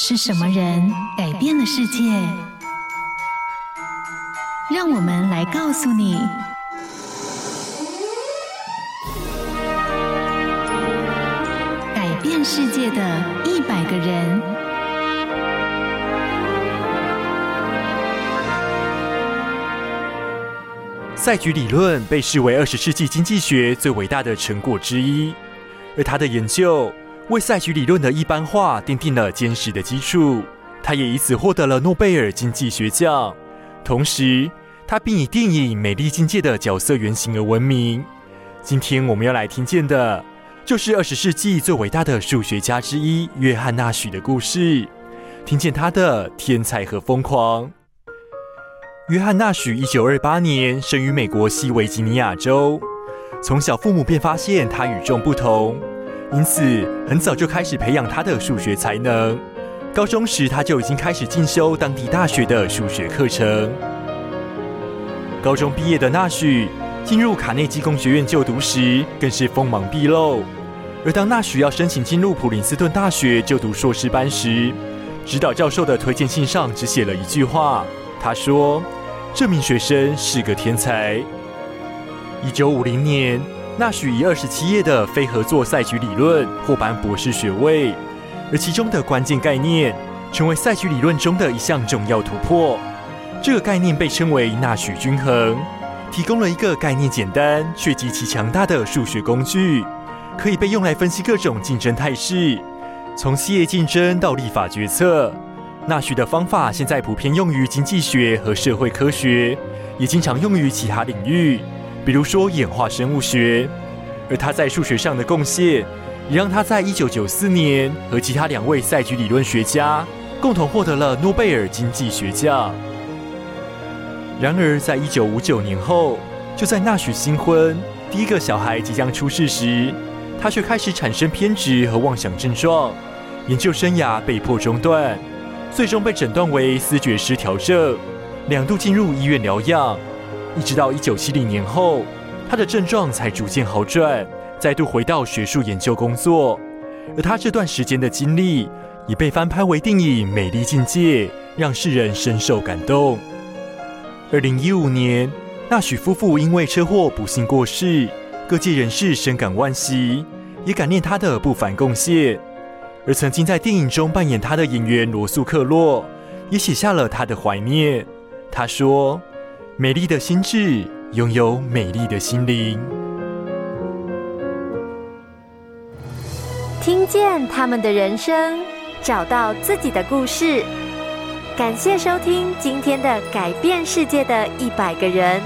是什么人改变了世界？让我们来告诉你：改变世界的一百个人。赛局理论被视为二十世纪经济学最伟大的成果之一，而他的研究，为赛局理论的一般化奠定了坚实的基础，他也以此获得了诺贝尔经济学奖。同时，他并以电影《美丽境界》的角色原型而闻名。今天我们要来听见的，就是二十世纪最伟大的数学家之一约翰纳许的故事，听见他的天才和疯狂。约翰纳许一九二八年生于美国西维吉尼亚州，从小父母便发现他与众不同。因此，很早就开始培养他的数学才能。高中时，他就已经开始进修当地大学的数学课程。高中毕业的纳许进入卡内基工学院就读时，更是锋芒毕露。而当纳许要申请进入普林斯顿大学就读硕士班时，指导教授的推荐信上只写了一句话：“他说，这名学生是个天才。”一九五零年。纳许以二十七页的非合作赛局理论获颁博士学位，而其中的关键概念成为赛局理论中的一项重要突破。这个概念被称为纳许均衡，提供了一个概念简单却极其强大的数学工具，可以被用来分析各种竞争态势，从企业竞争到立法决策。纳许的方法现在普遍用于经济学和社会科学，也经常用于其他领域。比如说演化生物学，而他在数学上的贡献，也让他在一九九四年和其他两位赛局理论学家共同获得了诺贝尔经济学奖。然而，在一九五九年后，就在纳许新婚、第一个小孩即将出世时，他却开始产生偏执和妄想症状，研究生涯被迫中断，最终被诊断为思觉失调症，两度进入医院疗养。一直到一九七零年后，他的症状才逐渐好转，再度回到学术研究工作。而他这段时间的经历，已被翻拍为电影《美丽境界》，让世人深受感动。二零一五年，纳许夫妇因为车祸不幸过世，各界人士深感惋惜，也感念他的不凡贡献。而曾经在电影中扮演他的演员罗素克洛，也写下了他的怀念。他说。美丽的心智拥有美丽的心灵，听见他们的人生，找到自己的故事。感谢收听今天的改变世界的一百个人。